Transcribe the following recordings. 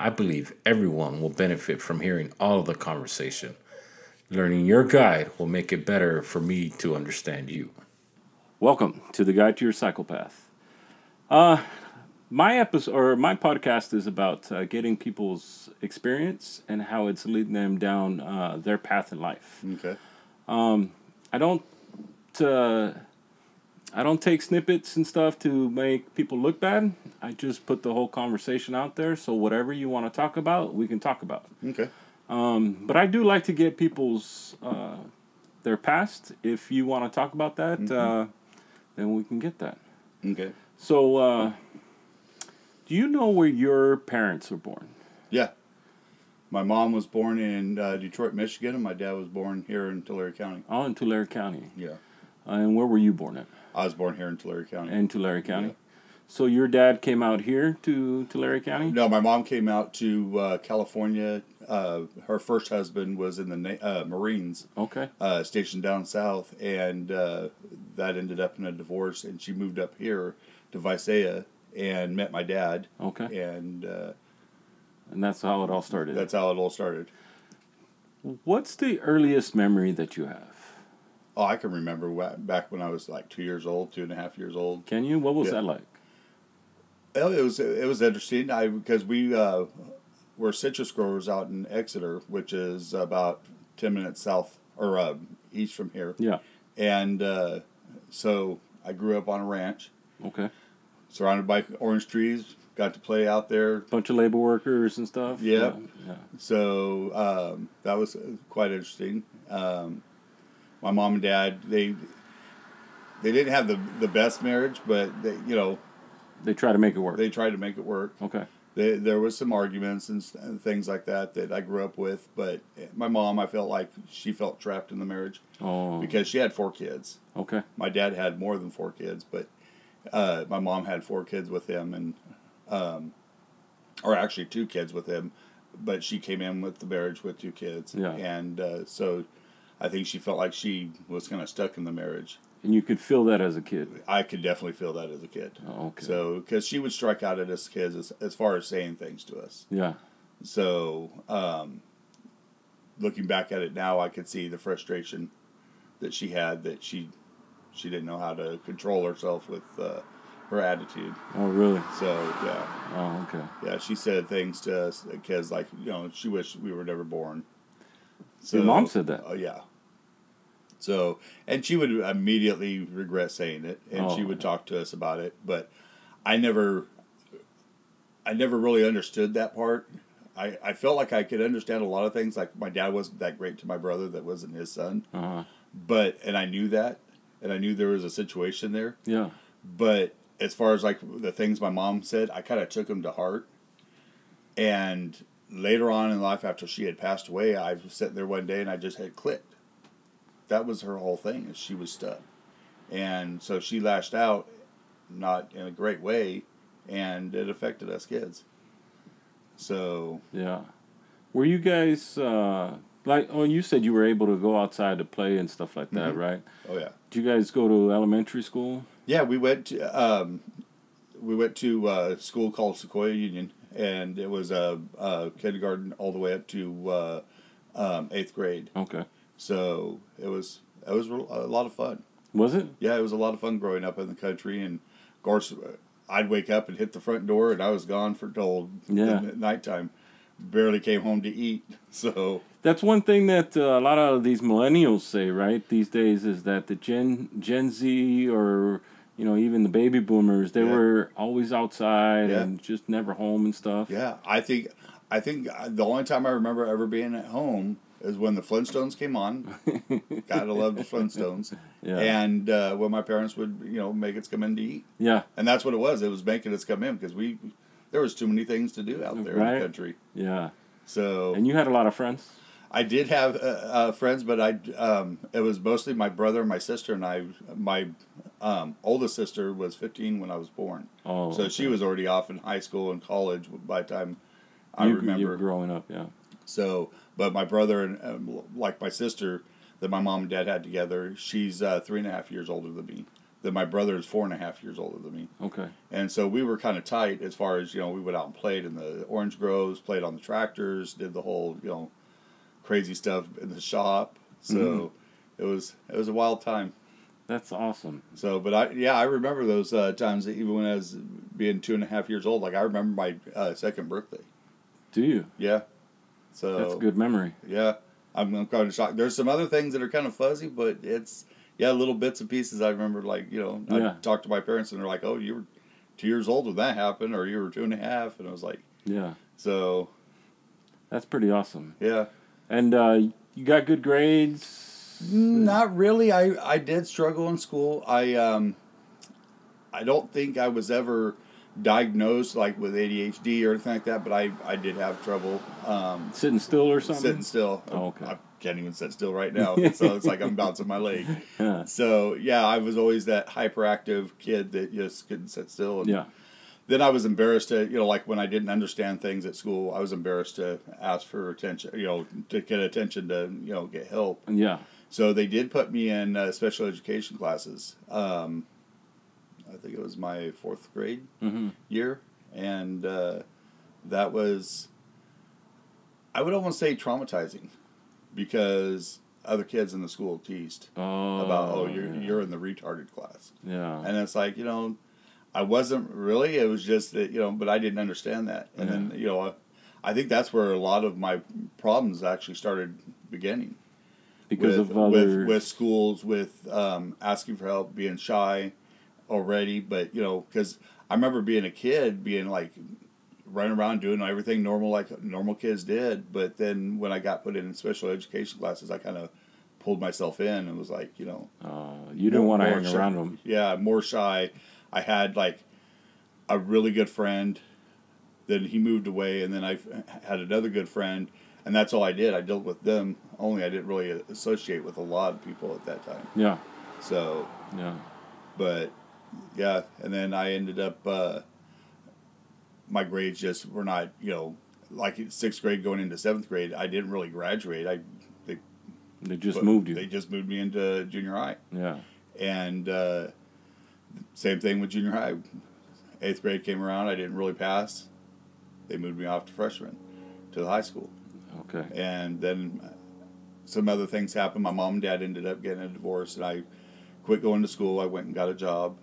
I believe everyone will benefit from hearing all of the conversation. Learning your guide will make it better for me to understand you. Welcome to the Guide to Your Psychopath. Uh, my episode or my podcast is about uh, getting people's experience and how it's leading them down uh, their path in life. Okay. I don't uh, I don't take snippets and stuff to make people look bad. I just put the whole conversation out there. So whatever you want to talk about, we can talk about. Okay. Um, but I do like to get people's uh, their past. If you want to talk about that, uh, then we can get that. Okay. So, uh, do you know where your parents were born? Yeah. My mom was born in uh, Detroit, Michigan, and my dad was born here in Tulare County. Oh, in Tulare County. Yeah. Uh, and where were you born at? I was born here in Tulare County. In Tulare County. Yeah. So your dad came out here to Tulare County. no, my mom came out to uh, California. Uh, her first husband was in the Na- uh, Marines, Okay. uh, stationed down south, and uh, that ended up in a divorce. And she moved up here to Visalia and met my dad, Okay. and uh, And that's how it all started. that's how it all started. What's the earliest memory that you have? Oh, I can remember wa- back when I was like two years old, two and a half years old. Can you? What was Yeah. that like? Well, it was it was interesting. I because we uh, were citrus growers out in Exeter, which is about ten minutes south or uh, east from here, Yeah. and uh, so I grew up on a ranch, Okay. surrounded by orange trees. Got to play out there, Bunch of labor workers and stuff. Yep. Yeah. yeah. so um, that was quite interesting. Um, my mom and dad they they didn't have the the best marriage, but they you know They try to make it work. they tried to make it work. okay. There, there was some arguments and, and things like that that I grew up with, but my mom, I felt like she felt trapped in the marriage Oh. because she had four kids. Okay. My dad had more than four kids, but uh, my mom had four kids with him, and um, or actually two kids with him, but she came in with the marriage with two kids, Yeah. and uh, so I think she felt like she was kind of stuck in the marriage. And you could feel that as a kid. I could definitely feel that as a kid. Oh, okay. So, because she would strike out at us kids as, as far as saying things to us. Yeah. So, um, looking back at it now, I could see the frustration that she had that she she didn't know how to control herself with uh, her attitude. Oh, really? So yeah, Oh, okay. yeah, she said things to us kids like you know she wished we were never born. So Your mom said that? Oh yeah. So and she would immediately regret saying it, and she Oh. would talk to us about it, but I never. I never really understood that part. I, I felt like I could understand a lot of things. Like my dad wasn't that great to my brother that wasn't his son, Uh-huh. but and I knew that, and I knew there was a situation there. Yeah. But as far as like the things my mom said, I kind of took them to heart. And later on in life, after she had passed away, I was sitting there one day and I just had clicked. That was her whole thing, is she was stuck, and so she lashed out, not in a great way, and it affected us kids. So Yeah. Were you guys uh like oh you said you were able to go outside to play and stuff like that, Mm-hmm. right? oh yeah, Did you guys go to elementary school? yeah. We went to um, we went to a school called Sequoia Union, and it was a, a kindergarten all the way up to uh, um, eighth grade. Okay. So it was it was a lot of fun. Was it? Yeah, it was a lot of fun growing up in the country, and of course, I'd wake up and hit the front door, and I was gone for till Yeah. nighttime. Barely came home to eat. So That's one thing that uh, a lot of these millennials say, right? These days is that the Gen Gen Z or you know even the baby boomers, they Yeah. were always outside Yeah. and just never home and stuff. yeah, I think I think the only time I remember ever being at home is when the Flintstones came on. Gotta love the Flintstones. Yeah. And uh, when my parents would you know make us come in to eat, Yeah. and that's what it was. It was making us come in because we there was too many things to do out there in the country. Yeah. So And you had a lot of friends. I did have uh, uh, friends, but I um, it was mostly my brother, my sister, and I. My um, oldest sister was 15 when I was born, Oh, so she was already off in high school and college by the time I you, remember. you growing up, yeah. So, but my brother and um, like my sister that my mom and dad had together, she's uh, three and a half years older than me. Then my brother is four and a half years older than me, Okay. and so we were kind of tight as far as you know. We went out and played in the orange groves, played on the tractors, did the whole you know crazy stuff in the shop. So Mm-hmm. it was it was a wild time. That's awesome. So, but I yeah I remember those uh, times that even when I was being two and a half years old. Like I remember my uh, second birthday. Do you? Yeah. So That's a good memory. Yeah, I'm, I'm kind of shocked. There's some other things that are kind of fuzzy, but it's yeah, little bits and pieces. I remember, like you know, Yeah. I talked to my parents and they're like, "Oh, you were two years old when that happened, or you were two and a half," and I was like, Yeah. "So That's pretty awesome. yeah." And uh, you got good grades. Not really. I I did struggle in school. I um, I don't think I was ever diagnosed like with ADHD or anything like that, but I I did have trouble um, Sitting still or something? sitting still. Oh, okay. I can't even sit still right now, so it's like I'm bouncing my leg. Yeah. So yeah, I was always that hyperactive kid that just couldn't sit still. And Yeah. Then I was embarrassed to, you know, like when I didn't understand things at school, I was embarrassed to ask for attention, you know, to get attention to, you know, get help. Yeah. So they did put me in uh, special education classes. Um, I think it was my fourth grade Mm-hmm. year, and uh, that was, I would almost say traumatizing, because other kids in the school teased Oh. about, oh, you're yeah. you're in the retarded class. Yeah. And it's like, you know, I wasn't really. It was just that, you know, but I didn't understand that. And then, you know, I think that's where a lot of my problems actually started beginning. because with, of other. with, with schools, with um, asking for help, being shy already. But, you know, because I remember being a kid, being like, running around doing everything normal like normal kids did. But then when I got put in special education classes, I kind of pulled myself in and was like, you know, uh, you didn't want to hang shy. around them. Yeah, more shy. I had like a really good friend. Then he moved away, and then I had another good friend, and that's all I did. I dealt with them only. I didn't really associate with a lot of people at that time. Yeah. So, Yeah. but yeah, and then I ended up. Uh, my grades just were not, you know, like sixth grade going into seventh grade. I didn't really graduate. I they They just moved you. They just moved me into junior high. yeah. And uh, same thing with junior high. Eighth grade came around, I didn't really pass. They moved me off to freshman to the high school. Okay. And then some other things happened. My mom and dad ended up getting a divorce, and I quit going to school. I went and got a job.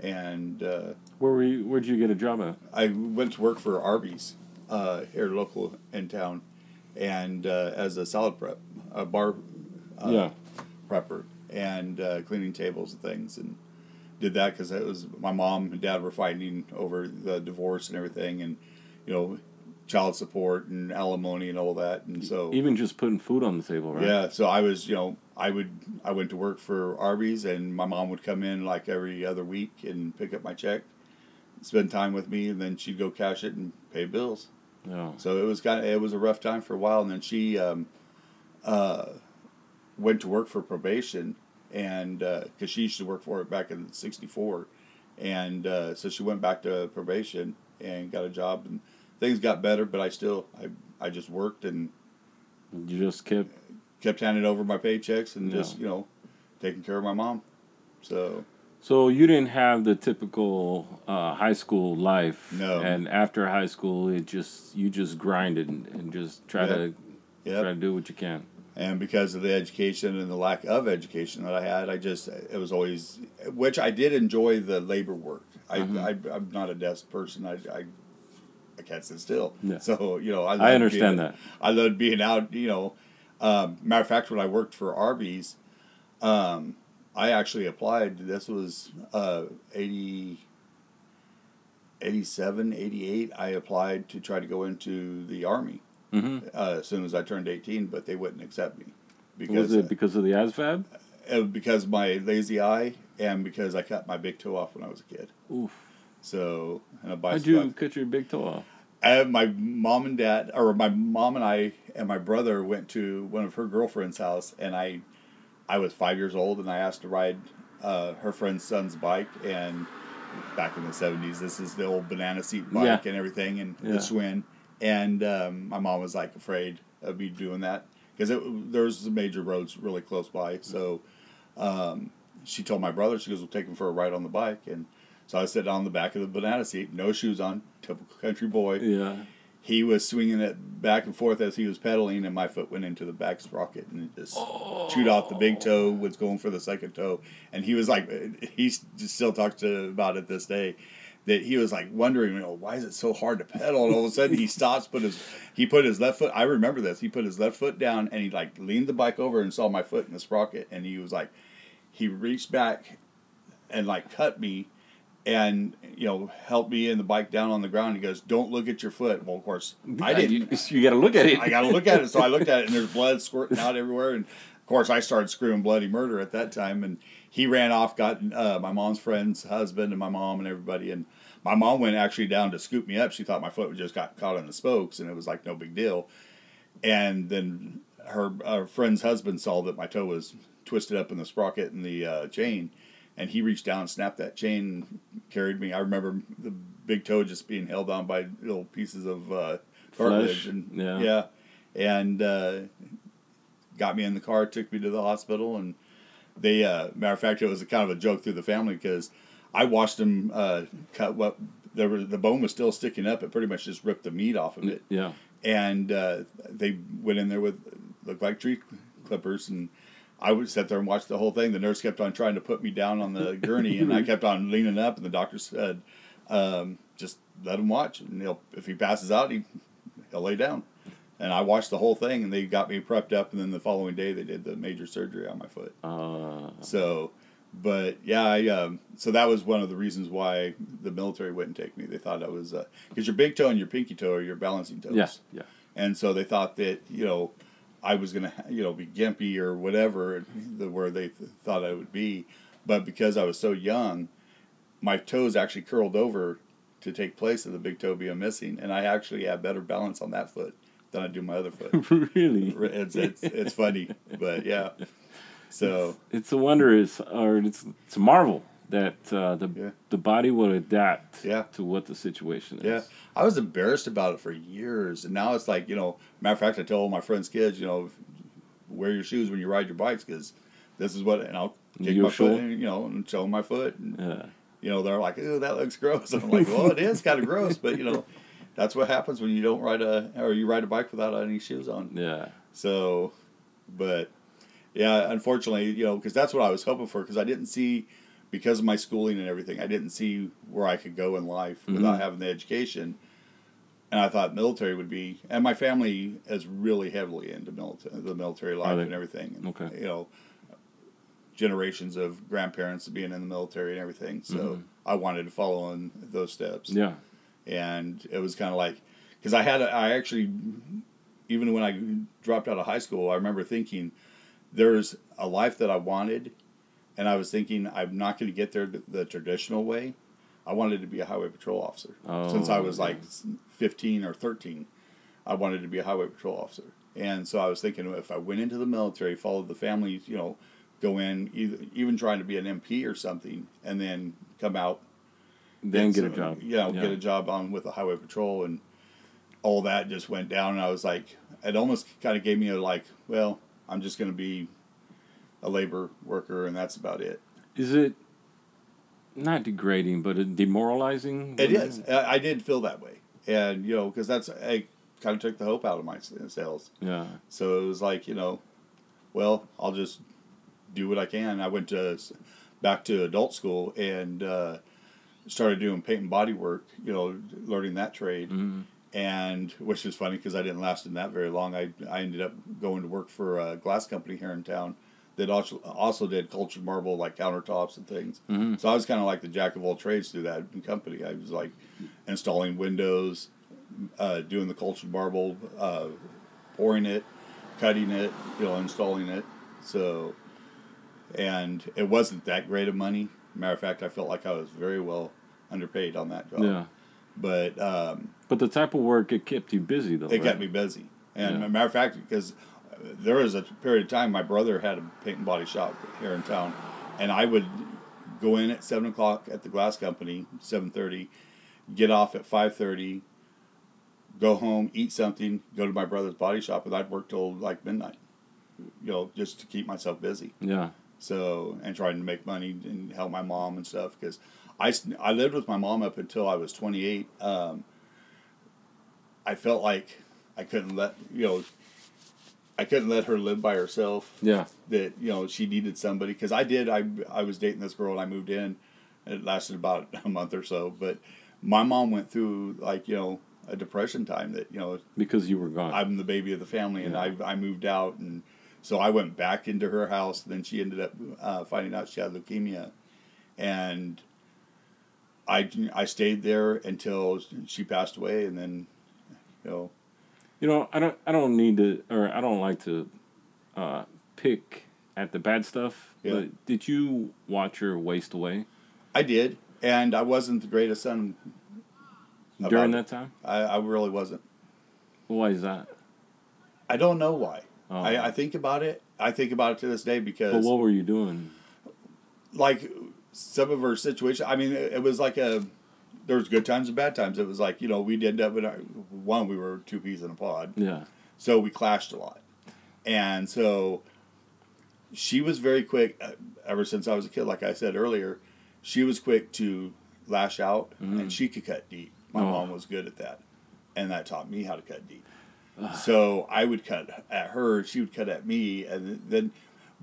And uh, Where were you? Where'd you get a job at? I went to work for Arby's uh, here local in town, and uh, as a salad prep, a bar uh, yeah. prepper, and uh, cleaning tables and things, and did that because it was my mom and dad were fighting over the divorce and everything, and you know, child support and alimony and all that, and so Even just putting food on the table, right? yeah, so I was, you know, I would, I went to work for Arby's, and my mom would come in like every other week and pick up my check, spend time with me, and then she'd go cash it and pay bills. Yeah. So it was kind of, it was a rough time for a while, and then she, um, uh, went to work for probation, and because she used to work for it back in '64, and uh, so she went back to probation and got a job, and things got better, but I still, I, I just worked and You just kept. kept handing over my paychecks and Yeah. just you know taking care of my mom. So So you didn't have the typical uh, high school life. No. And after high school, it just you just grinded and, and just try Yeah. to yeah, try to do what you can. And because of the education and the lack of education that I had, I just it was always which I did enjoy the labor work. I, Mm-hmm. I I'm not a desk person. I I, I can't sit still. Yeah. So you know I, I understand being- that. I loved being out. You know, um, matter of fact, when I worked for Arby's, um, I actually applied. This was uh, 80, 87, 88. I applied to try to go into the army hmm uh, as soon as I turned eighteen, but they wouldn't accept me Was because it because of the ASVAB? uh, because of my lazy eye and because I cut my big toe off when I was a kid. Oof. So and a How'd you cut your big toe off? I, my mom and dad, or my mom and I and my brother went to one of her girlfriend's house, and I, I was five years old, and I asked to ride uh, her friend's son's bike, and back in the seventies, this is the old banana seat bike Yeah. and everything, and Yeah. the Schwinn, and um, my mom was like afraid of me doing that because there's the major roads really close by, so um, she told my brother, she goes, "We'll take him for a ride on the bike," and so I was sitting on the back of the banana seat, no shoes on, typical country boy. Yeah. He was swinging it back and forth as he was pedaling, and my foot went into the back sprocket and it just chewed off the big toe. Was going for the second toe, and he was like, he still talks to about it this day. That he was like wondering, you know, why is it so hard to pedal? And all of a sudden, he stops, put his he put his left foot. I remember this. He put his left foot down, and he like leaned the bike over and saw my foot in the sprocket, and he was like, he reached back and like cut me and you know helped me in the bike down on the ground he goes don't look at your foot well of course i didn't You, you got to look at it. i gotta look at it so i looked at it and there's blood squirting out everywhere and course i started screwing bloody murder at that time and he ran off got uh, my mom's friend's husband and my mom and everybody and my mom went actually down to scoop me up she thought my foot just got caught in the spokes and it was like no big deal and then her uh, friend's husband saw that my toe was twisted up in the sprocket and the uh, chain, and he reached down and snapped that chain and carried me. I remember the big toe just being held on by little pieces of uh, cartilage, Flesh, and yeah. yeah, and uh, got me in the car, took me to the hospital, and they, uh, matter of fact, it was a kind of a joke through the family because I watched them uh, cut what. There was, the bone was still sticking up. It pretty much just ripped the meat off of it Yeah. and uh, they went in there with looked like tree clippers and I would sit there and watch the whole thing. The nurse kept on trying to put me down on the gurney, and I kept on leaning up. And the doctor said, um, "Just let him watch, and he'll, if he passes out, he he'll lay down." And I watched the whole thing, and they got me prepped up. And then the following day, they did the major surgery on my foot. Uh, So, but yeah, I um, so that was one of the reasons why the military wouldn't take me. They thought I was because your big toe and your pinky toe are your balancing toes. yeah. Yeah. And so they thought that you know I was gonna you know be gimpy or whatever the where they th- thought I would be, but because I was so young, my toes actually curled over to take place of the big toe being missing, and I actually have better balance on that foot than I do my other foot. really. it's it's it's funny, but yeah. So It's a wonder. It's or it's it's a marvel that uh, the Yeah. the body will adapt Yeah. to what the situation is. Yeah, I was embarrassed about it for years, and now it's like you know. Matter of fact, I tell all my friends' kids, you know, wear your shoes when you ride your bikes because this is what, and I'll kick You're my foot, and, you know, and show my foot, and Yeah. you know they're like, "Ooh, that looks gross," and I'm like, "Well, it is kind of gross, but you know, that's what happens when you don't ride a or you ride a bike without any shoes on." Yeah. So, but yeah, unfortunately, you know, because that's what I was hoping for. Because I didn't see, because of my schooling and everything, I didn't see where I could go in life without Mhm. having the education. And I thought military would be, and my family is really heavily into military, the military life and everything. And, Okay. You know, generations of grandparents being in the military and everything. So I wanted to follow in those steps Yeah. And it was kind of like because I had a, I actually even when I dropped out of high school, I remember thinking there's a life that I wanted, and I was thinking I'm not going to get there the, the traditional way. I wanted to be a highway patrol officer since I Oh, was like 15 or 13. I wanted to be a highway patrol officer, and so I was thinking if I went into the military, followed the family, you know, go in either, even trying to be an MP or something, and then come out Then get a job. You know, get a job on with the highway patrol and all that just went down and I was like it almost kind of gave me a like, well, I'm just going to be a labor worker and that's about it. Is it not degrading, but demoralizing? It is. I, I did feel that way. And you know, cuz that's I kind of took the hope out of my sails. Yeah. So it was like, you know, well, I'll just do what I can. I went to back to adult school and uh, started doing paint and body work. You know, learning that trade, Mhm. and which is funny because I didn't last in that very long. I I ended up going to work for a glass company here in town that also also did cultured marble like countertops and things. Mhm. So I was kind of like the jack of all trades through that company. I was like installing windows, uh, doing the cultured marble, uh, pouring it, cutting it, you know, installing it. So, and it wasn't that great of money. Matter of fact, I felt like I was very well underpaid on that job. Yeah. But um, But the type of work it kept you busy though. it right? kept me busy. And Yeah. a matter of fact, because there was a period of time my brother had a paint and body shop here in town, and I would go in at seven o'clock at the glass company, seven thirty, get off at five thirty, go home, eat something, go to my brother's body shop, and I'd work till like midnight. You know, just to keep myself busy. Yeah. So and trying to make money and help my mom and stuff because I, I lived with my mom up until I was 28. Um, I felt like I couldn't let you know I couldn't let her live by herself. Yeah. That you know she needed somebody because I did. I I was dating this girl and I moved in. It lasted about a month or so, but my mom went through like you know a depression time that you know Because you were gone. I'm the baby of the family, and I I moved out, and so I went back into her house. Then she ended up uh, finding out she had leukemia, and I I stayed there until she passed away, and then you know You know, I don't I don't need to or I don't like to uh, pick at the bad stuff. Yeah. But did you watch her waste away I did, and I wasn't the greatest son. during that time? I, I really wasn't. Why is that? I don't know why. Oh. I, I think about it. I think about it to this day because but what were you doing? like some of her situation. I mean, it, it was like a. There was good times and bad times. It was like you know we'd end up in a, one. We were two peas in a pod, Yeah. so we clashed a lot, and so she was very quick. uh, Ever since I was a kid, like I said earlier, she was quick to lash out, and she could cut deep. My Oh. mom was good at that, and that taught me how to cut deep. So I would cut at her, she would cut at me, and then,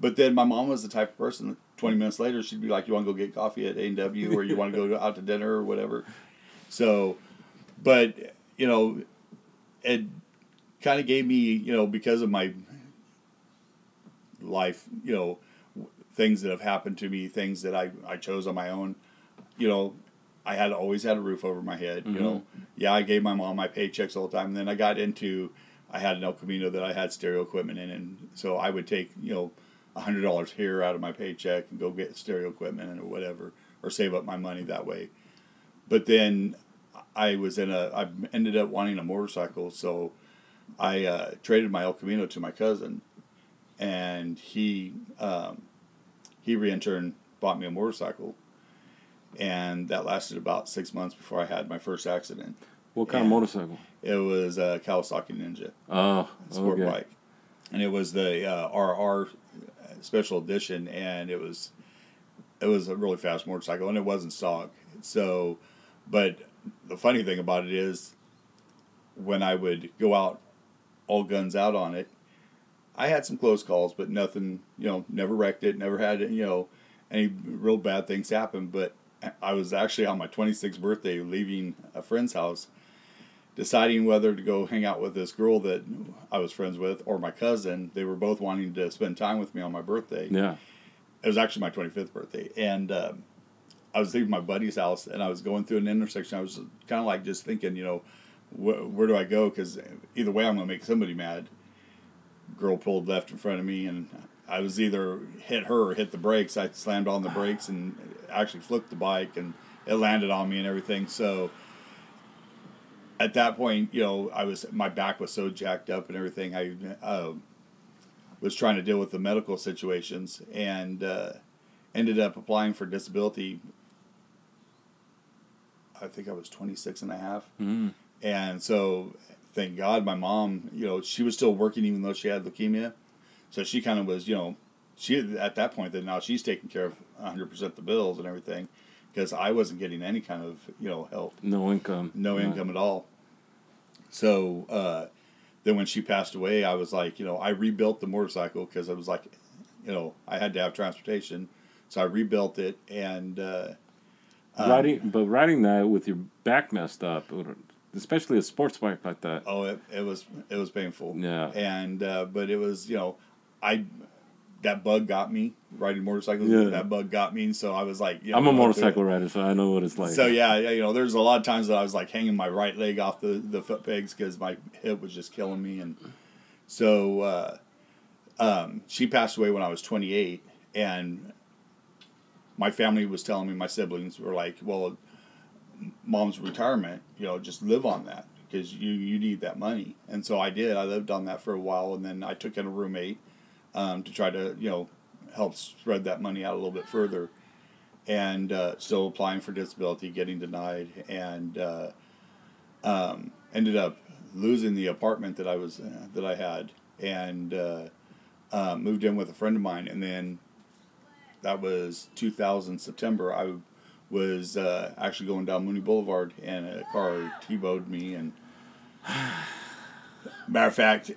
but then my mom was the type of person. That Twenty minutes later, she'd be like, "You want to go get coffee at A and W, or you want to go out to dinner, or whatever." So, but you know, it kind of gave me, you know, because of my life, you know, things that have happened to me, things that I I chose on my own. You know, I had always had a roof over my head. You know, mm-hmm. yeah, I gave my mom my paychecks all the time. And then I got into, I had an El Camino that I had stereo equipment in, and so I would take you know, hundred dollars here out of my paycheck and go get stereo equipment and or whatever, or save up my money that way. But then I was in a, I ended up wanting a motorcycle, so I uh, traded my El Camino to my cousin, and he um, he re-interned bought me a motorcycle, and that lasted about six months before I had my first accident. What kind of motorcycle? It was a Kawasaki Ninja Oh, sport okay. bike, and it was the uh, RR special edition, and it was it was a really fast motorcycle, and it wasn't stock. So, but the funny thing about it is, when I would go out, all guns out on it, I had some close calls, but nothing, you know, never wrecked it, never had you know any real bad things happen. But I was actually on my 26th birthday leaving a friend's house deciding whether to go hang out with this girl that I was friends with or my cousin. They were both wanting to spend time with me on my birthday. Yeah. It was actually my 25th birthday. And um, I was leaving my buddy's house and I was going through an intersection. I was kind of like just thinking, you know, wh- where do I go? Because either way, I'm going to make somebody mad. Girl pulled left in front of me and I was either hit her or hit the brakes. I slammed on the brakes and actually flipped the bike and it landed on me and everything. So at that point, you know, I was my back was so jacked up and everything. I uh, was trying to deal with the medical situations and uh, ended up applying for disability. I think I was 26 and a half. Mm. And so, thank God, my mom, you know, she was still working even though she had leukemia. So she kind of was, you know, she at that point that now she's taking care of 100% the bills and everything because I wasn't getting any kind of, you know, help No income. no Yeah. income at all. So uh, then when she passed away, I was like, you know, I rebuilt the motorcycle because I was like, you know, I had to have transportation. So I rebuilt it and uh, um, riding, but riding that with your back messed up, especially a sports bike like that. oh, it, it was it was painful. Yeah. And uh, but it was you know, I that bug got me riding motorcycles. Yeah. That bug got me. So I was like, you know, I'm a motorcycle rider, so I know what it's like. So yeah, yeah, you know, there's a lot of times that I was like hanging my right leg off the the foot pegs because my hip was just killing me, and so uh, um, she passed away when I was 28, and my family was telling me, my siblings were like, well, mom's retirement, you know, just live on that because you you need that money. And so I did. I lived on that for a while, and then I took in a roommate um, to try to you know help spread that money out a little bit further. And uh, still applying for disability, getting denied, and uh, um, ended up losing the apartment that I was uh, that I had, and uh, uh, moved in with a friend of mine, and then that was 2000 September. I was uh, actually going down Mooney Boulevard, and a car t-bowed me, and matter of fact,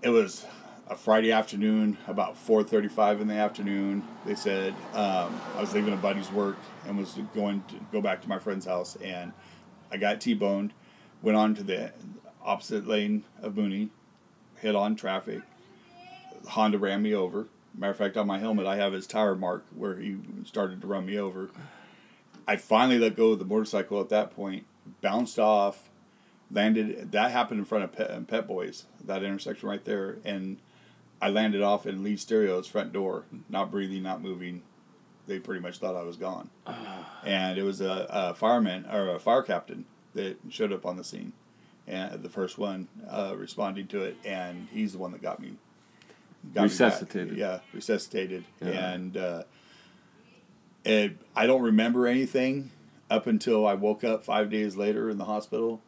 it was a Friday afternoon, about 4:35 in the afternoon. They said um, I was leaving a buddy's work and was going to go back to my friend's house, and I got T-boned. Went on to the opposite lane of Mooney, hit on traffic. Honda ran me over. Matter of fact, on my helmet, I have his tire mark where he started to run me over. I finally let go of the motorcycle at that point, bounced off, landed. That happened in front of Pet, Pep Boys, that intersection right there, and I landed off in Lee Stereo's front door, not breathing, not moving. They pretty much thought I was gone, and it was a, a fireman or a fire captain that showed up on the scene, and the first one uh, responding to it, and he's the one that got me. Got me. Resuscitated. yeah, resuscitated, Yeah. and uh, it, I don't remember anything up until I woke up five days later in the hospital,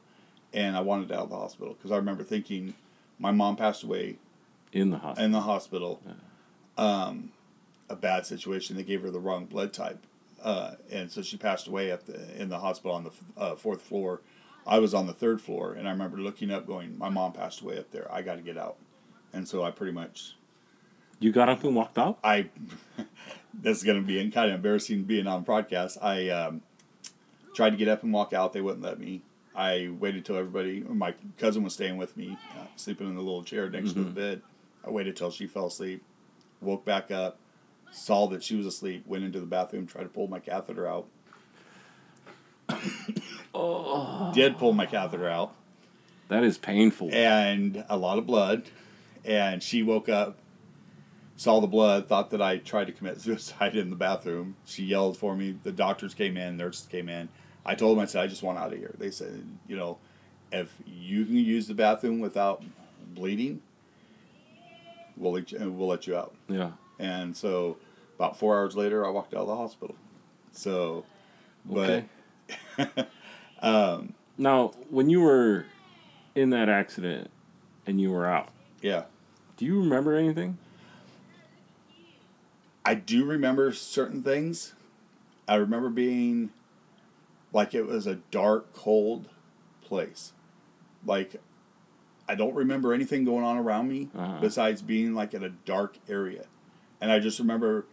and I wanted out of the hospital because I remember thinking, my mom passed away in the hospital. in the hospital. Um, a bad situation. They gave her the wrong blood type, uh, and so she passed away at the in the hospital on the uh, fourth floor. I was on the third floor, and I remember looking up, going, "My mom passed away up there. I got to get out." And so I pretty much you got up and walked out. I this is going to be kind of embarrassing being on broadcast. I um, tried to get up and walk out. They wouldn't let me. I waited till everybody. My cousin was staying with me, uh, sleeping in the little chair next to the bed. I waited till she fell asleep, woke back up, saw that she was asleep, went into the bathroom, tried to pull my catheter out. oh. Did pull my catheter out That is painful. and a lot of blood. And she woke up, saw the blood, thought that I tried to commit suicide in the bathroom. She yelled for me. The doctors came in, nurses came in. I told them, I said, I just want out of here. They said, you know, if you can use the bathroom without bleeding, we'll let you, we'll let you out. yeah. And so about four hours later, I walked out of the hospital. So, but Okay. Um, now, when you were in that accident and you were out, yeah. do you remember anything? I do remember certain things. I remember being like it was a dark, cold place. Like I don't remember anything going on around me Uh-huh. besides being like in a dark area. And I just remember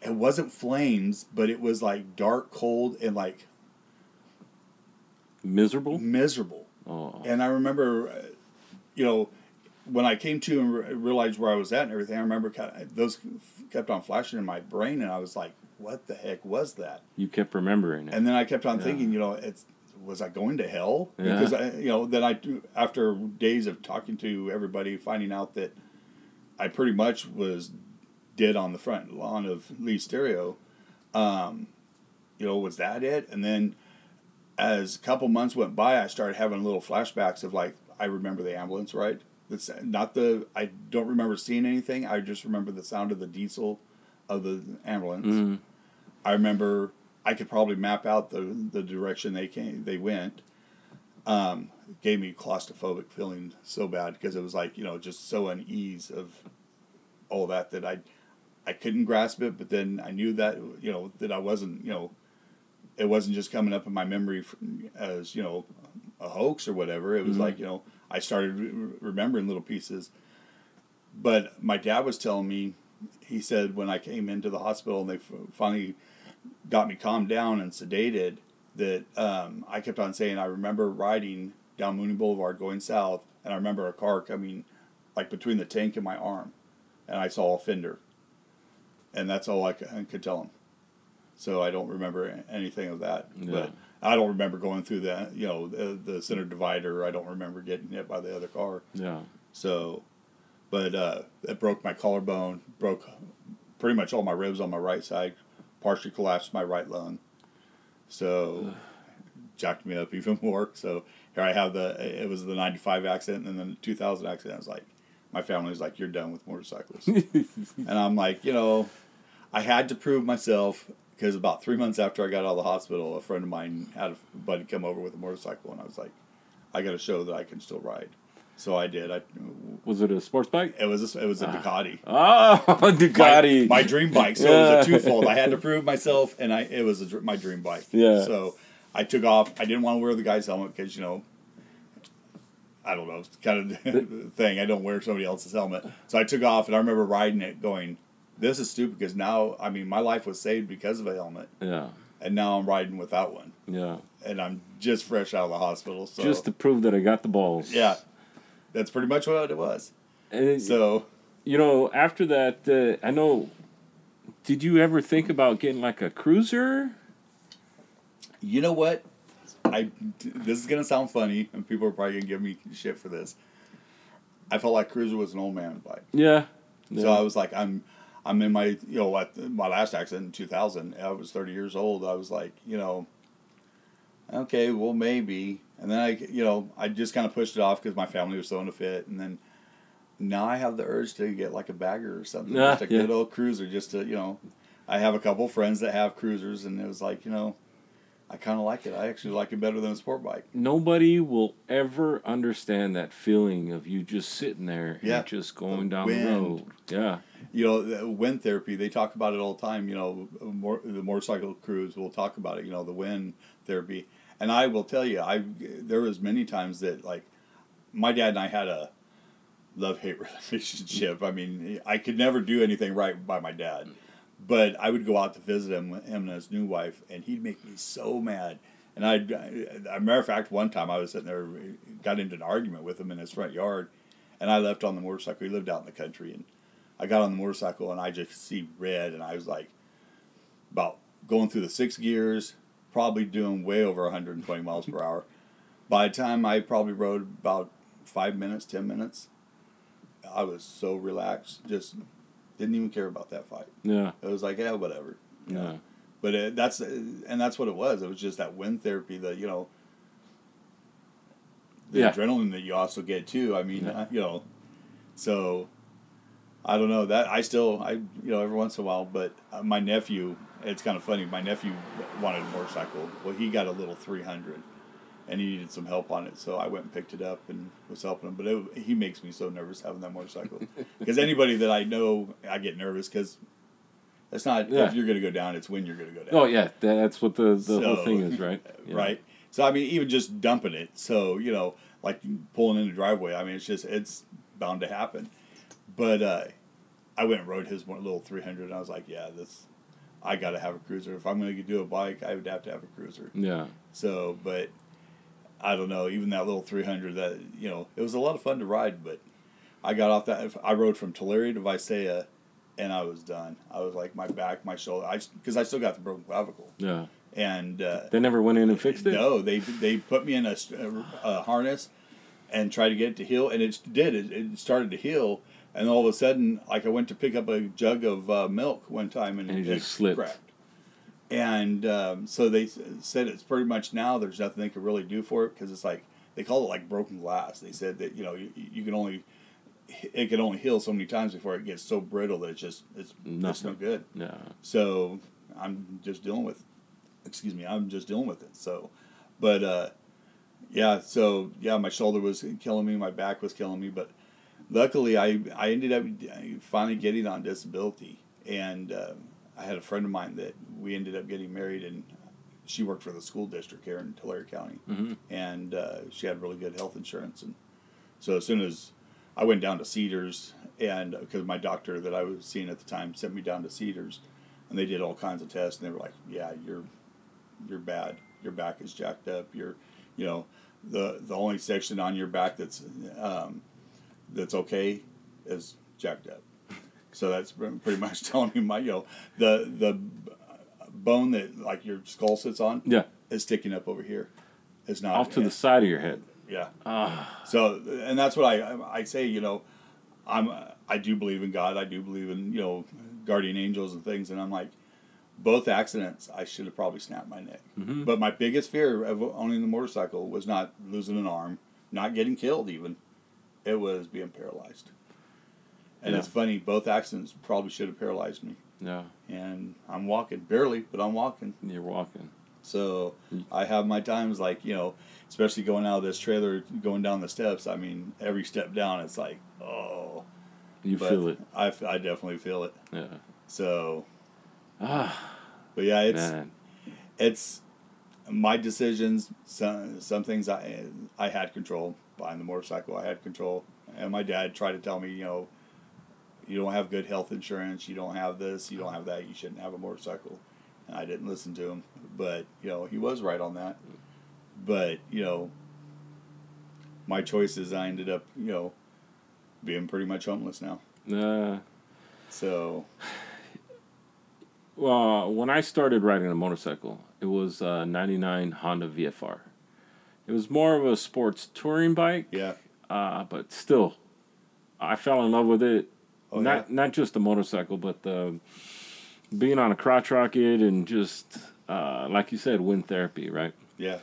it wasn't flames, but it was like dark, cold, and like Miserable? miserable. Oh. And I remember, uh, you know, when I came to and re- realized where I was at and everything, I remember kind of, those kept on flashing in my brain, and I was like, "What the heck was that?" You kept remembering it. And then I kept on Yeah. thinking, you know, it's was I going to hell? Yeah. Because I, you know, then I after days of talking to everybody, finding out that I pretty much was dead on the front lawn of Lee Stereo. Um, you know, was that it? And then as a couple months went by, I started having little flashbacks of like I remember the ambulance ride. That's not the I don't remember seeing anything. I just remember the sound of the diesel of the ambulance. Mhm. I remember I could probably map out the the direction they came they went. Um, it gave me claustrophobic feeling so bad because it was like you know just so unease of all that that I I couldn't grasp it, but then I knew that you know that I wasn't you know it wasn't just coming up in my memory as you know a hoax or whatever. It was Mhm. like you know I started re- remembering little pieces. But my dad was telling me, he said when I came into the hospital and they f- finally got me calmed down and sedated, that um, I kept on saying I remember riding down Mooney Boulevard going south, and I remember a car coming like between the tank and my arm, and I saw a fender, and that's all I could tell him. So I don't remember anything of that, Yeah. but I don't remember going through the you know the, the center divider. I don't remember getting hit by the other car. Yeah. So, but uh, it broke my collarbone, broke pretty much all my ribs on my right side, partially collapsed my right lung, So jacked me up even more. So here I have the it was the '95 accident and then the 2000 accident. I was like, my family was like, "You're done with motorcycles," and I'm like, you know, I had to prove myself because about three months after I got out of the hospital, a friend of mine had a buddy come over with a motorcycle, and I was like, I got to show that I can still ride. So I did. I Was it a sports bike? it was a, it was a ah. Ducati. Oh, Ducati. My, my dream bike. So it was a twofold. I had to prove myself, and I it was a, my dream bike. Yeah. So I took off. I didn't want to wear the guy's helmet because you know. I don't know, it's kind of thing. I don't wear somebody else's helmet, so I took off, and I remember riding it, going, "This is stupid." Because now, I mean, my life was saved because of a helmet, yeah, and now I'm riding without one, yeah. and I'm just fresh out of the hospital. So Just to prove that I got the balls. yeah, that's pretty much what it was. And So you know, after that, uh, I know. Did you ever think about getting like a cruiser? You know what? I this is gonna sound funny, and people are probably gonna give me shit for this. I felt like Cruiser was an old man bike, Yeah. so I was like, I'm, I'm in my, you know, at my last accident in two thousand. I was thirty years old. I was like, you know, okay, well maybe, and then I, you know, I just kind of pushed it off because my family was throwing a fit, and then now I have the urge to get like a bagger or something, Yeah, just a yeah. good old Cruiser, just to, you know, I have a couple friends that have Cruisers, and it was like, you know. I kind of like it. I actually like it better than a sport bike. Nobody will ever understand that feeling of you just sitting there Yeah. and just going The down the wind. road. Yeah. You know, the wind therapy. They talk about it all the time. You know, more, the motorcycle crews will talk about it. You know, the wind therapy. And I will tell you, I there was many times that like my dad and I had a love hate relationship. I mean, I could never do anything right by my dad, but I would go out to visit him, him and his new wife, and he'd make me so mad. And I, a matter of fact, one time I was sitting there, got into an argument with him in his front yard, and I left on the motorcycle. He lived out in the country, and I got on the motorcycle, and I just see red, and I was like, about going through the six gears, probably doing way over 120 miles per hour. By the time I probably rode about five minutes, ten minutes, I was so relaxed, just didn't even care about that fight. Yeah. It was like, yeah, whatever. you know. Yeah. But it, that's and that's what it was. It was just that wind therapy, the you know, the Yeah. adrenaline that you also get too. I mean, Yeah. uh, you know, so I don't know that I still I you know every once in a while. But uh, my nephew, it's kind of funny. My nephew wanted a motorcycle. Well, he got a little three hundred, and he needed some help on it. So I went and picked it up and was helping him. But it, he makes me so nervous having that motorcycle because anybody that I know, I get nervous because. that's not Yeah. if you're going to go down; it's when you're going to go down. Oh yeah, that's what the, the whole thing is, right? Yeah. Right. So I mean, even just dumping it. So you know, like pulling in the driveway. I mean, it's just it's bound to happen. But uh, I went and rode his one little three hundred, and I was like, yeah, this. I got to have a cruiser. If I'm going to do a bike, I would have to have a cruiser. Yeah. So, but I don't know. Even that little three hundred, that you know, it was a lot of fun to ride. But I got off that. I rode from Tulare to Visalia, and I was done. I was like, my back, my shoulder. I because I still got the broken clavicle, Yeah. and. Uh, They never went in and fixed it. no, they they put me in a, a, a harness and tried to get it to heal, and it did. It, it started to heal, and all of a sudden, like I went to pick up a jug of uh, milk one time, and, And it it just slipped. cracked. And um, so they said it's pretty much now. There's nothing they can really do for it because it's like they call it like broken glass. They said that you know you, you can only it can only heal so many times before it gets so brittle that it's just it's it's no good. Yeah. So I'm just dealing with, excuse me, I'm just dealing with it. So, but uh, yeah, so yeah, my shoulder was killing me, my back was killing me, but luckily I I ended up finally getting on disability, and uh, I had a friend of mine that we ended up getting married, and she worked for the school district here in Tulare County, Mm-hmm. and uh, she had really good health insurance, and so as soon as I went down to Cedars, and because my doctor that I was seeing at the time sent me down to Cedars, and they did all kinds of tests, and they were like, "Yeah, you're you're bad. Your back is jacked up. You're, you know, the the only section on your back that's um, that's okay is jacked up." So that's pretty much telling me my you know the the bone that like your skull sits on Yeah. is sticking up over here. It's not Off to the side of your head. yeah. Ah. So, and that's what I I say. You know, I'm I do believe in God. I do believe in you know guardian angels and things. And I'm like, both accidents, I should have probably snapped my neck. Mhm. But my biggest fear of owning the motorcycle was not losing an arm, not getting killed even. It was being paralyzed. And Yeah. it's funny, both accidents probably should have paralyzed me. Yeah, And I'm walking, barely, but I'm walking. you're walking. So Mm. I have my times like, you know, especially going out of this trailer, going down the steps. I mean, every step down, it's like, oh. You But feel it. I, I definitely feel it. Yeah. So, Ah, but yeah, it's man. it's my decisions. Some some things I I had control buying the motorcycle. I had control, and my dad tried to tell me, you know, you don't have good health insurance. You don't have this. You don't have that. You shouldn't have a motorcycle. And I didn't listen to him, but you know he was right on that. But you know, my choices. I ended up, you know, being pretty much homeless now. Uh, So well, when I started riding a motorcycle, it was a 99 Honda VFR. It was more of a sports touring bike, yeah, uh, but still, I fell in love with it. Oh, not not just the motorcycle, but the being on a crotch rocket and just uh, like you said, wind therapy, right? yeah,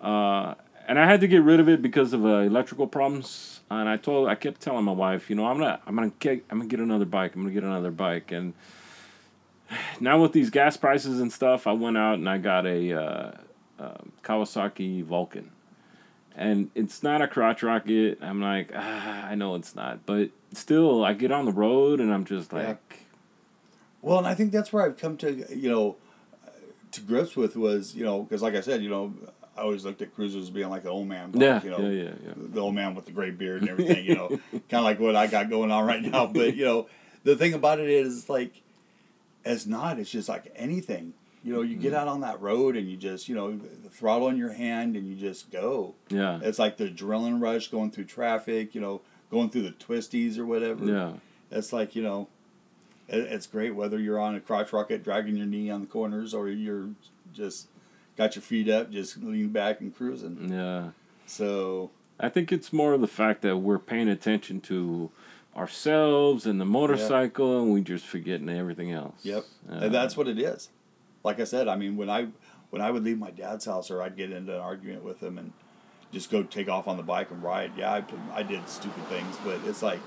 Uh, and I had to get rid of it because of uh, electrical problems. And I told, I kept telling my wife, you know, I'm not, I'm gonna get, I'm gonna get another bike. I'm gonna get another bike. And now with these gas prices and stuff, I went out and I got a uh, uh, Kawasaki Vulcan. And it's not a crotch rocket. I'm like, ah, I know it's not, but still, I get on the road and I'm just Yeah. like, Well, and I think that's where I've come to, you know, to grips with was, you know, because like I said, you know, I always looked at cruisers as being like the old man, bike, yeah, you know, yeah, yeah, yeah. the old man with the gray beard and everything, you know, kind of like what I got going on right now. But you know, the thing about it is like, it's not. It's just like anything. You know, you Mm. get out on that road and you just, you know, the throttle in your hand and you just go. Yeah, It's like the adrenaline rush going through traffic. You know, going through the twisties or whatever. yeah. It's like you know, it, it's great whether you're on a crotch rocket dragging your knee on the corners or you're just got your feet up, just lean back and cruising. Yeah. So I think it's more of the fact that we're paying attention to ourselves and the motorcycle, and we just forgetting everything else. yep, Uh, and that's what it is. Like I said, I mean when I when I would leave my dad's house or I'd get into an argument with him and just go take off on the bike and ride. Yeah, I, I did stupid things, but it's like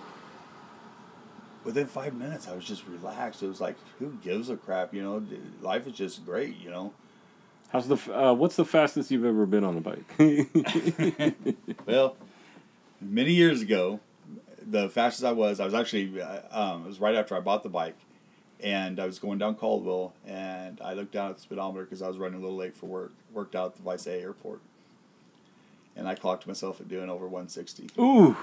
within five minutes I was just relaxed. It was like who gives a crap, you know? Life is just great, you know. How's the uh, what's the fastest you've ever been on a bike? Well, many years ago, the fastest I was, I was actually, uh, um, it was right after I bought the bike, and I was going down Caldwell, and I looked down at the speedometer because I was running a little late for work. Worked out at the Visalia airport, and I clocked myself at doing over 160 Ooh,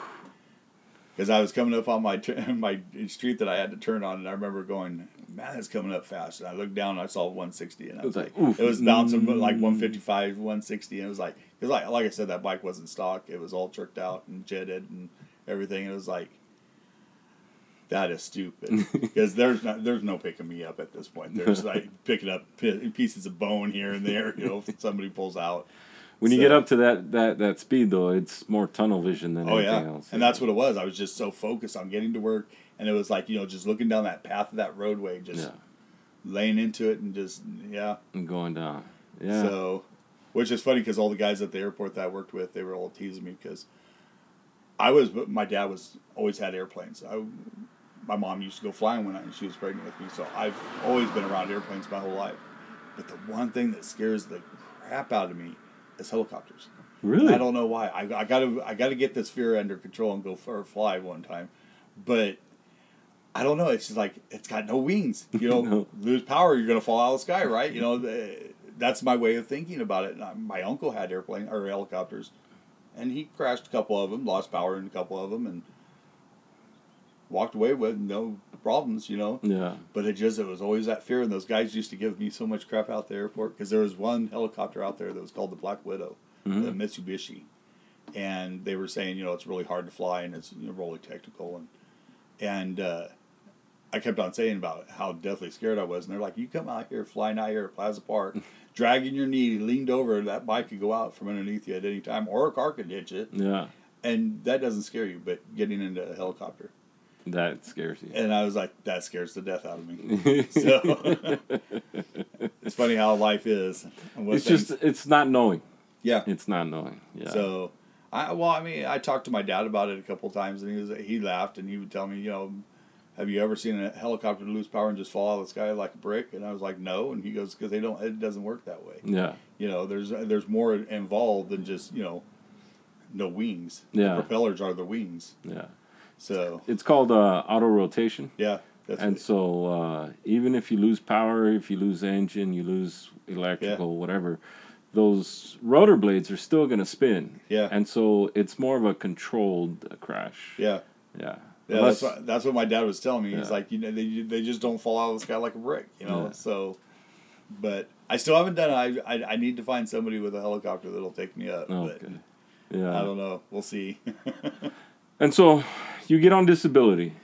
because I was coming up on my my street that I had to turn on, and I remember going, "Man, it's coming up fast." And I looked down, and I saw 160, and I was like, oof. it was bouncing like 155, 160, and it was like, because like like I said, that bike wasn't stock; it was all tricked out and jetted and everything. It was like, that is stupid because there's not, there's no picking me up at this point. There's like picking up pieces of bone here and there, you know, if somebody pulls out. when you get up to that, that that speed though, it's more tunnel vision than Oh anything yeah, else. and that's what it was. I was just so focused on getting to work, and it was like you know just looking down that path of that roadway, just yeah, laying into it, and just yeah. and going down. Yeah, So, which is funny because all the guys at the airport that I worked with, they were all teasing me because I was, my dad was always had airplanes. I, my mom used to go flying when I, and she was pregnant with me, so I've always been around airplanes my whole life. But the one thing that scares the crap out of me is helicopters. really. I don't know why. I, I gotta I gotta get this fear under control and go for a fly one time, but I don't know. It's just like it's got no wings. You know, No. lose power, you're gonna fall out of the sky, right? You know, the, that's my way of thinking about it. And I- My uncle had airplane or helicopters, and he crashed a couple of them, lost power in a couple of them, and walked away with no problems. You know, Yeah, but it just it was always that fear, and those guys used to give me so much crap out the airport because there was one helicopter out there that was called the Black Widow, Mhm. the Mitsubishi, and they were saying you know it's really hard to fly and it's you know, really technical and and uh, I kept on saying about how deathly scared I was, and they're like, you come out here flying out here at Plaza Park, dragging your knee, leaned over, that bike could go out from underneath you at any time, or a car could hit you, yeah. and that doesn't scare you, but getting into a helicopter. That scares you. And I was like, that scares the death out of me. so it's funny how life is. it's things- just it's not knowing. yeah. It's not knowing. Yeah. So, I well, I mean, I talked to my dad about it a couple of times, and he was he laughed and he would tell me, you know, have you ever seen a helicopter lose power and just fall out of the sky like a brick? And I was like, no. And he goes, because they don't. It doesn't work that way. yeah. You know, there's there's more involved than just you know, no wings. Yeah. The propellers are the wings. Yeah. So It's called uh, auto rotation. yeah, that's And so uh, even if you lose power, if you lose engine, you lose electrical, whatever, those rotor blades are still going to spin. Yeah. And so it's more of a controlled crash. yeah. Yeah. Yeah, Unless- that's what, that's what my dad was telling me. He's like, you know, they, they just don't fall out of the sky like a brick, you know. Yeah. So, but I still haven't done it. I, I I need to find somebody with a helicopter that'll take me up. okay. But Yeah. I don't know. We'll see. And so you get on disability,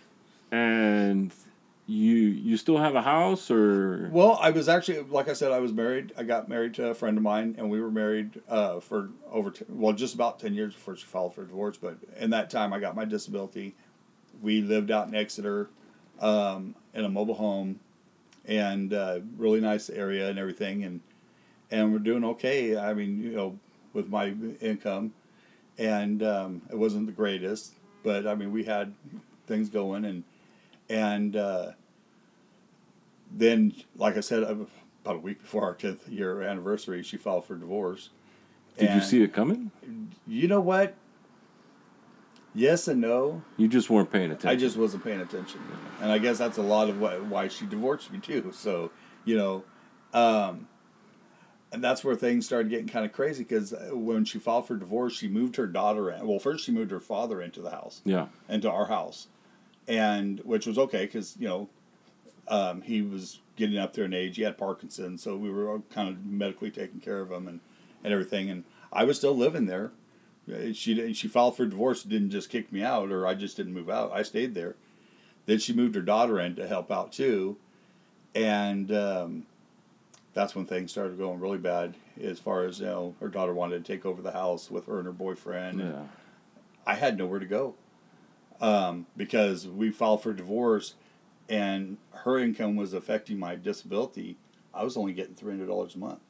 and you you still have a house, or well, I was actually, like I said, I was married. I got married to a friend of mine, and we were married uh, for over t- well, just about ten years before she filed for divorce. But in that time, I got my disability. We lived out in Exeter, um, in a mobile home, and uh, really nice area and everything, and and we're doing okay. I mean, you know, with my income, and um, it wasn't the greatest, but I mean, we had things going, and and uh, then, like I said, uh, about a week before our tenth year anniversary, she filed for divorce. did you see it coming? You know what? Yes and no. You just weren't paying attention. I just wasn't paying attention, and I guess that's a lot of why, why she divorced me too. So you know, um, and that's where things started getting kind of crazy because when she filed for divorce, she moved her daughter in. Well, first she moved her father into the house, yeah. into our house, and which was okay because you know, um, he was getting up there in age. He had Parkinson's, so we were kind of medically taking care of him and and everything. And I was still living there. Uh, She didn't- she filed for divorce. Didn't just kick me out, or I just didn't move out. I stayed there. Then she moved her daughter in to help out too, and um, that's when things started going really bad. As far as you know, her daughter wanted to take over the house with her and her boyfriend. Yeah. I had nowhere to go um, because we filed for divorce, and her income was affecting my disability. I was only getting three hundred dollars a month.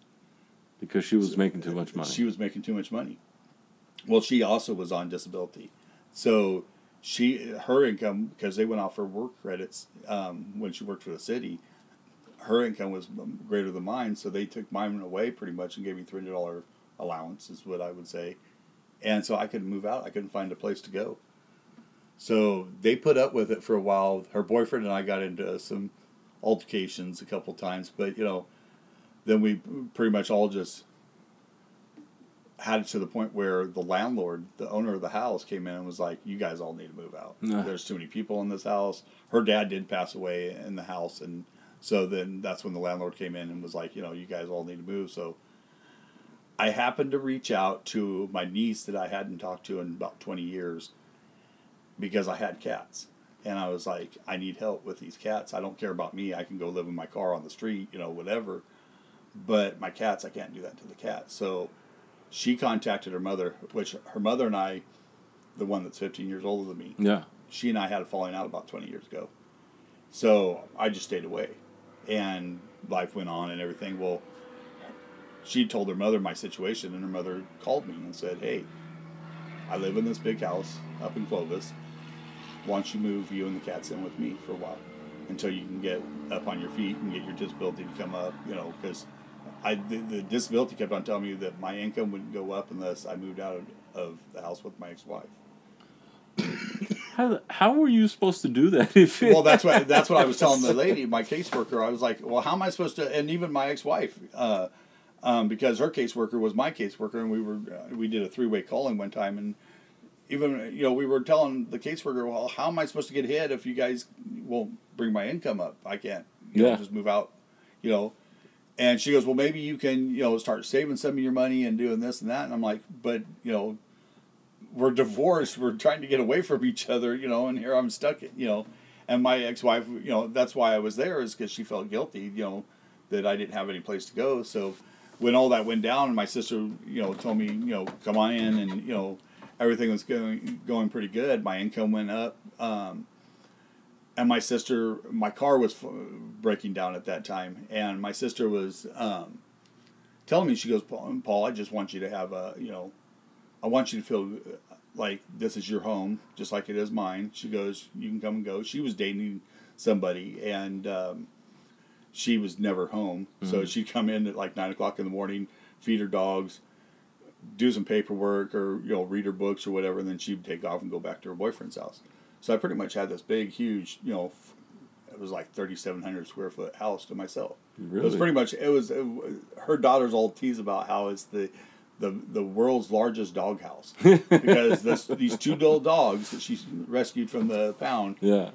Because she was making too much money. She was making too much money. Well, she also was on disability, so she her income because they went off her work credits um, when she worked for the city. Her income was um, greater than mine, so they took mine away pretty much and gave me three hundred dollar allowance, is what I would say, and so I couldn't move out. I couldn't find a place to go. So they put up with it for a while. Her boyfriend and I got into some altercations a couple times, but you know, then we pretty much all just had it to the point where the landlord, the owner of the house, came in and was like, "You guys all need to move out. Nah. There's too many people in this house." Her dad did pass away in the house, and so then that's when the landlord came in and was like, "You know, you guys all need to move." So I happened to reach out to my niece that I hadn't talked to in about 20 years because I had cats. And I was like, I need help with these cats. I don't care about me. I can go live in my car on the street, you know, whatever. But my cats, I can't do that to the cats. So she contacted her mother, which her mother and I, the one that's 15 years older than me, yeah. she and I had a falling out about 20 years ago. So I just stayed away. And life went on and everything. Well, she told her mother my situation, and her mother called me and said, Hey, I live in this big house up in Clovis. Why don't you move you and the cats in with me for a while until you can get up on your feet and get your disability to come up, you know, because I the, the disability kept on telling me that my income wouldn't go up unless I moved out of, of the house with my ex-wife. How, how were you supposed to do that? If well, that's what that's what I was telling the lady, my caseworker. I was like, well, how am I supposed to? And even my ex-wife, uh, um, because her caseworker was my caseworker, and we were uh, we did a three-way calling one time, and even you know we were telling the caseworker, well, how am I supposed to get hit if you guys won't bring my income up? I can't, you Yeah. know, just move out, you know. And she goes, well, maybe you can, you know, start saving some of your money and doing this and that. And I'm like, but you know, we're divorced. We're trying to get away from each other, you know, and here I'm stuck, you know. And my ex-wife, you know, that's why I was there is because she felt guilty, you know, that I didn't have any place to go. So when all that went down, my sister, you know, told me, you know, come on in, and you know, everything was going going pretty good. My income went up. Um, and my sister, my car was breaking down at that time, and my sister was um, telling me, she goes, Paul, Paul, I just want you to have a, you know, I want you to feel like this is your home, just like it is mine. She goes, you can come and go. She was dating somebody, and um, she was never home, so she'd come in at like nine o'clock in the morning, feed her dogs, do some paperwork, or you know, read her books or whatever, and then she'd take off and go back to her boyfriend's house. So I pretty much had this big, huge, you know, it was like thirty seven hundred square foot house to myself. It was pretty much it was, it her daughter's all tease about how it's the the the world's largest dog house because this, these two little dogs that she rescued from the pound Yeah,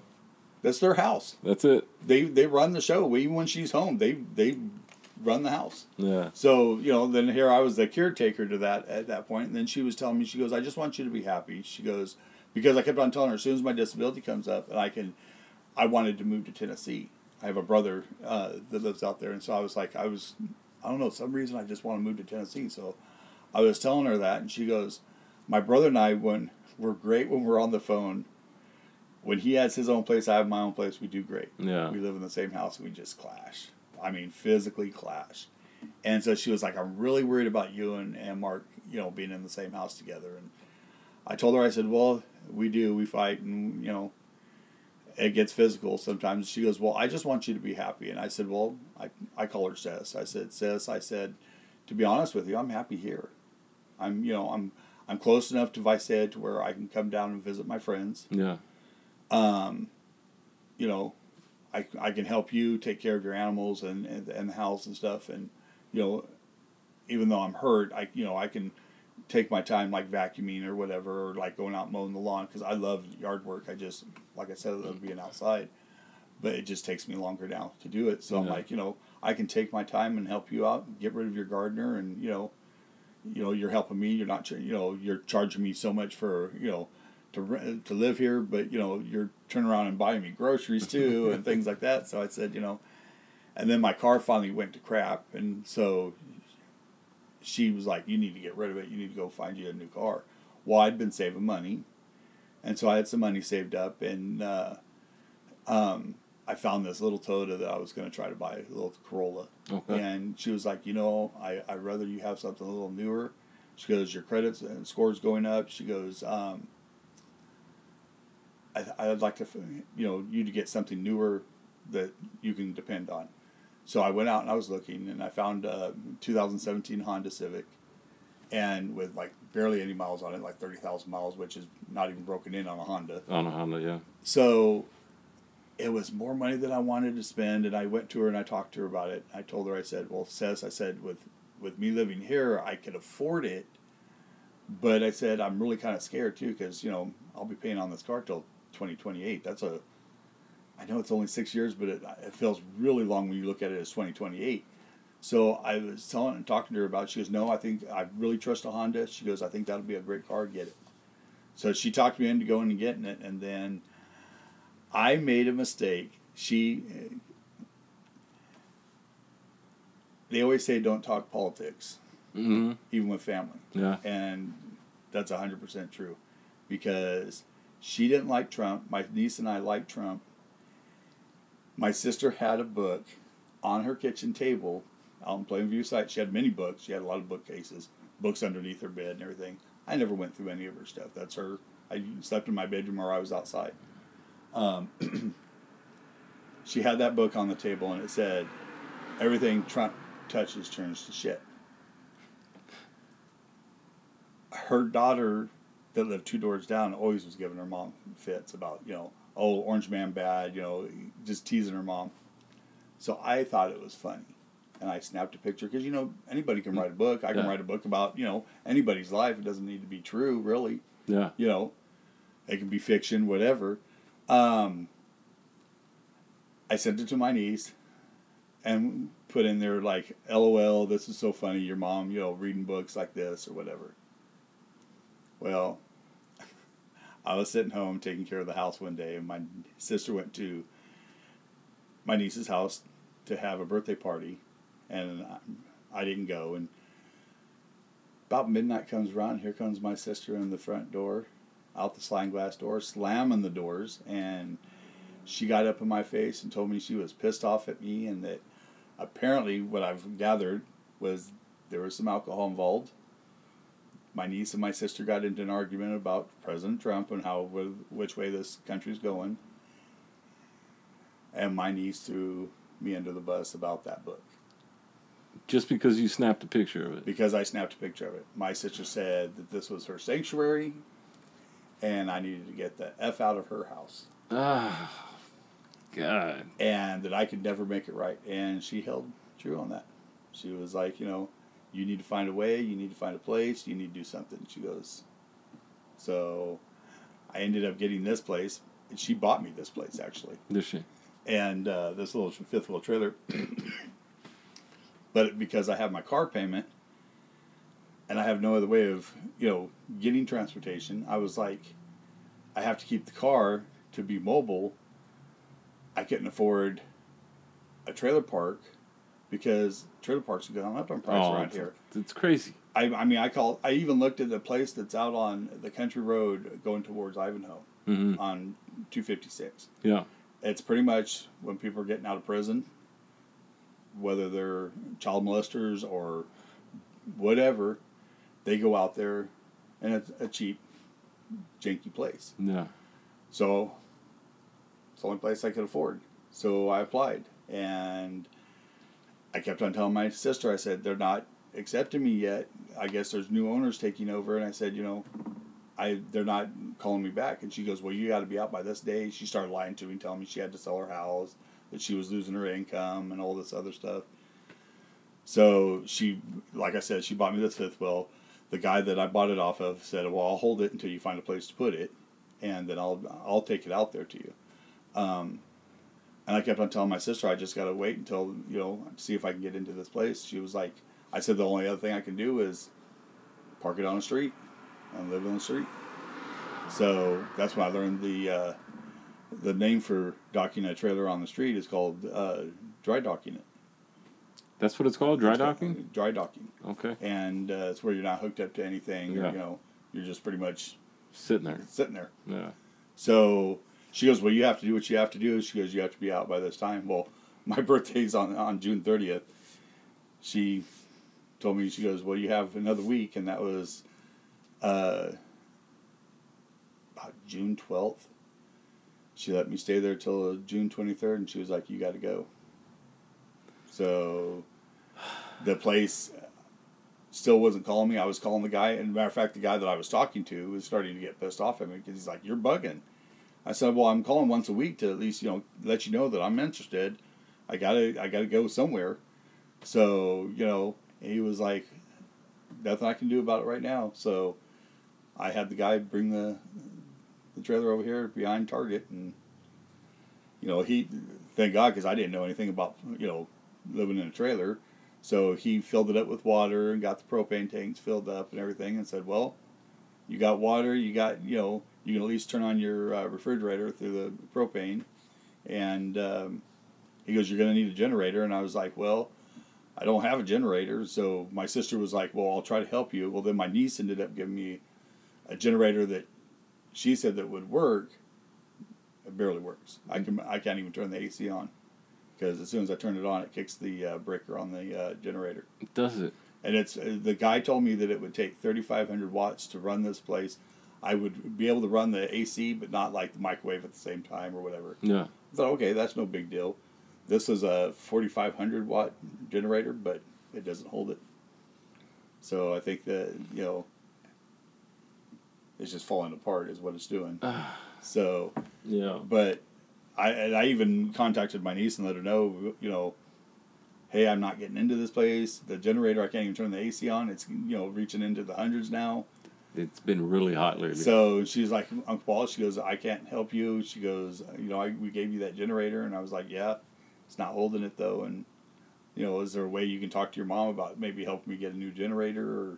that's their house. that's it. They they run the show even when she's home. They they run the house. Yeah, So you know, then here I was the caretaker to that at that point, and then she was telling me, she goes, "I just want you to be happy." She goes, because I kept on telling her, as soon as my disability comes up, and I can, I wanted to move to Tennessee. I have a brother uh, that lives out there, and so I was like, I was, I don't know, some reason I just want to move to Tennessee. So I was telling her that, and she goes, "My brother and I, when we're great when we're on the phone. When he has his own place, I have my own place. We do great. Yeah. We live in the same house. We just clash. I mean, physically clash. And so she was like, I'm really worried about you and, and Mark, you know, being in the same house together. And I told her, I said, well, we do, we fight, and, you know, it gets physical sometimes. She goes, well, I just want you to be happy. And I said, well, I, I call her Sis. I said, Sis, I said, to be honest with you, I'm happy here. I'm, you know, I'm, I'm close enough to Visalia to where I can come down and visit my friends yeah, um, you know, I, I can help you take care of your animals and, and, and the house and stuff. And, you know, even though I'm hurt, I, you know, I can take my time like vacuuming or whatever, or like going out mowing the lawn because I love yard work. I just, like I said, I love being outside, but it just takes me longer now to do it. So I'm like, you know, I can take my time and help you out, and get rid of your gardener, and you know, you know, you're helping me. You're not, you know, you're charging me so much for, you know, to rent, to live here, but you know, you're turning around and buying me groceries too and things like that. So I said, you know, and then my car finally went to crap, and so she was like, "You need to get rid of it. You need to go find you a new car." Well, I'd been saving money, and so I had some money saved up, and uh, um, I found this little Toyota that I was going to try to buy, a little Corolla. Okay. And she was like, you know, I I would rather you have something a little newer. She goes, your credits and scores going up. She goes, um, I I'd like to, you know, you to get something newer that you can depend on. So I went out and I was looking, and I found a 2017 Honda Civic, and with like barely any miles on it, like 30,000 miles, which is not even broken in on a Honda. on a Honda. Yeah, So it was more money than I wanted to spend, and I went to her and I talked to her about it. I told her, I said, "Well, Seth, I said with with me living here, I could afford it, but I said I'm really kind of scared too because you know I'll be paying on this car till 2028. That's a I know it's only six years, but it, it feels really long when you look at it as 2028. So I was telling and talking to her about. It. She goes, "No, I think I really trust a Honda." She goes, "I think that'll be a great car. Get it." So she talked me into going and getting it, and then I made a mistake. She. They always say don't talk politics, mm-hmm. even with family, yeah, and that's hundred percent true, because she didn't like Trump. My niece and I liked Trump. My sister had a book on her kitchen table out in Plainview site. She had many books. She had a lot of bookcases, books underneath her bed and everything. I never went through any of her stuff. That's her. I slept in my bedroom or I was outside. Um, she had that book on the table and it said, "Everything Trump touches turns to shit." Her daughter, that lived two doors down, always was giving her mom fits about you know, oh, Orange Man bad, you know, just teasing her mom. So I thought it was funny, and I snapped a picture because you know anybody can write a book. I can Yeah. write a book about you know anybody's life. It doesn't need to be true, really yeah, you know, it can be fiction, whatever. Um, I sent it to my niece and put in there like, LOL, this is so funny, your mom, you know, reading books like this or whatever. Well, I was sitting home taking care of the house one day, and my sister went to my niece's house to have a birthday party, and I, didn't go. And about midnight comes around, here comes my sister in the front door, out the sliding glass door, slamming the doors, and she got up in my face and told me she was pissed off at me and that apparently what I've gathered was there was some alcohol involved. My niece and my sister got into an argument about President Trump and how which way this country's going. And my niece threw me under the bus about that book. Just because you snapped a picture of it. Because I snapped a picture of it. My sister said that this was her sanctuary and I needed to get the F out of her house. Ah, God. And that I could never make it right. And she held true on that. She was like, you know, you need to find a way, you need to find a place, you need to do something. She goes, so I ended up getting this place. And she bought me this place, actually. Did she? And uh, this little fifth wheel trailer. but because I have my car payment and I have no other way of, you know, getting transportation, I was like, I have to keep the car to be mobile. I couldn't afford a trailer park because trailer parks are gone up on price Oh, around here. it's crazy. I, I mean, I call. I even looked at the place that's out on the country road going towards Ivanhoe hmm on two fifty six. Yeah. It's pretty much when people are getting out of prison, whether they're child molesters or whatever, they go out there, and it's a cheap, janky place. Yeah. So it's the only place I could afford. So I applied, and I kept on telling my sister, I said, they're not accepting me yet. I guess there's new owners taking over, and I said, you know, I they're not calling me back. And she goes, well, you got to be out by this day. She started lying to me, telling me she had to sell her house, that she was losing her income, and all this other stuff. So she, like I said, she bought me this fifth wheel. The guy that I bought it off of said, "Well, I'll hold it until you find a place to put it, and then I'll I'll take it out there to you." Um, and I kept on telling my sister, "I just got to wait until you know see if I can get into this place." She was like, "I said the only other thing I can do is park it on the street and live on the street." So that's when I learned the uh, the name for docking a trailer on the street is called uh, dry docking it. That's what it's called? Dry docking? Dry docking Okay. and uh, it's where you're not hooked up to anything. Or, Yeah. you know, you're just pretty much Sitting there. sitting there. Yeah. So she goes, "Well, you have to do what you have to do." She goes, "You have to be out by this time." Well, my birthday's on on June thirtieth. She told me she goes, "Well, you have another week," and that was uh, about June twelfth. She let me stay there till June twenty third, and she was like, "You got to go." So the place still wasn't calling me. I was calling the guy, and matter of fact, the guy that I was talking to was starting to get pissed off at me because he's like, "You're bugging." I said, "Well, I'm calling once a week to at least you know let you know that I'm interested. I gotta I gotta go somewhere." So you know, he was like, "Nothing I can do about it right now." So I had the guy bring the the trailer over here behind Target, and you know he thank God because I didn't know anything about you know living in a trailer. So he filled it up with water and got the propane tanks filled up and everything, and said, "Well, you got water. You got you know you can at least turn on your uh, refrigerator through the propane." And um, he goes, "You're going to need a generator." And I was like, "Well, I don't have a generator." So my sister was like, "Well, I'll try to help you." Well, then my niece ended up giving me a generator that she said that would work. It barely works. I can I can't even turn the AC on because as soon as I turn it on, it kicks the uh, breaker on the uh, generator. Does it? And it's uh, the guy told me that it would take 3,500 watts to run this place. I would be able to run the AC, but not like the microwave at the same time or whatever. Yeah. I thought, okay, that's no big deal. This is a 4,500 watt generator, but it doesn't hold it. So I think that you know, it's just falling apart is what it's doing. so Yeah. but I and I even contacted my niece and let her know, you know, hey, I'm not getting into this place. The generator, I can't even turn the AC on. It's you know reaching into the hundreds now. It's been really hot lately. So she's like, Uncle Paul, she goes, I can't help you. She goes, you know, I, we gave you that generator, and I was like, yeah, it's not holding it though, and you know, is there a way you can talk to your mom about maybe helping me get a new generator or,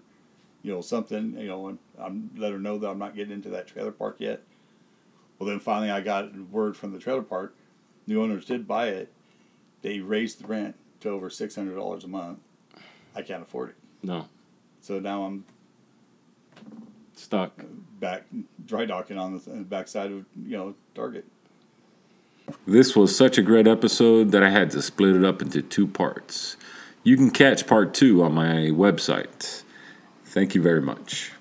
you know, something, you know, and I'm let her know that I'm not getting into that trailer park yet. Well, then finally I got word from the trailer park. The owners did buy it. They raised the rent to over six hundred dollars a month. I can't afford it, no. so now I'm Stuck. back dry docking on the backside of you know Target. This was such a great episode that I had to split it up into two parts. You can catch part two on my website. Thank you very much.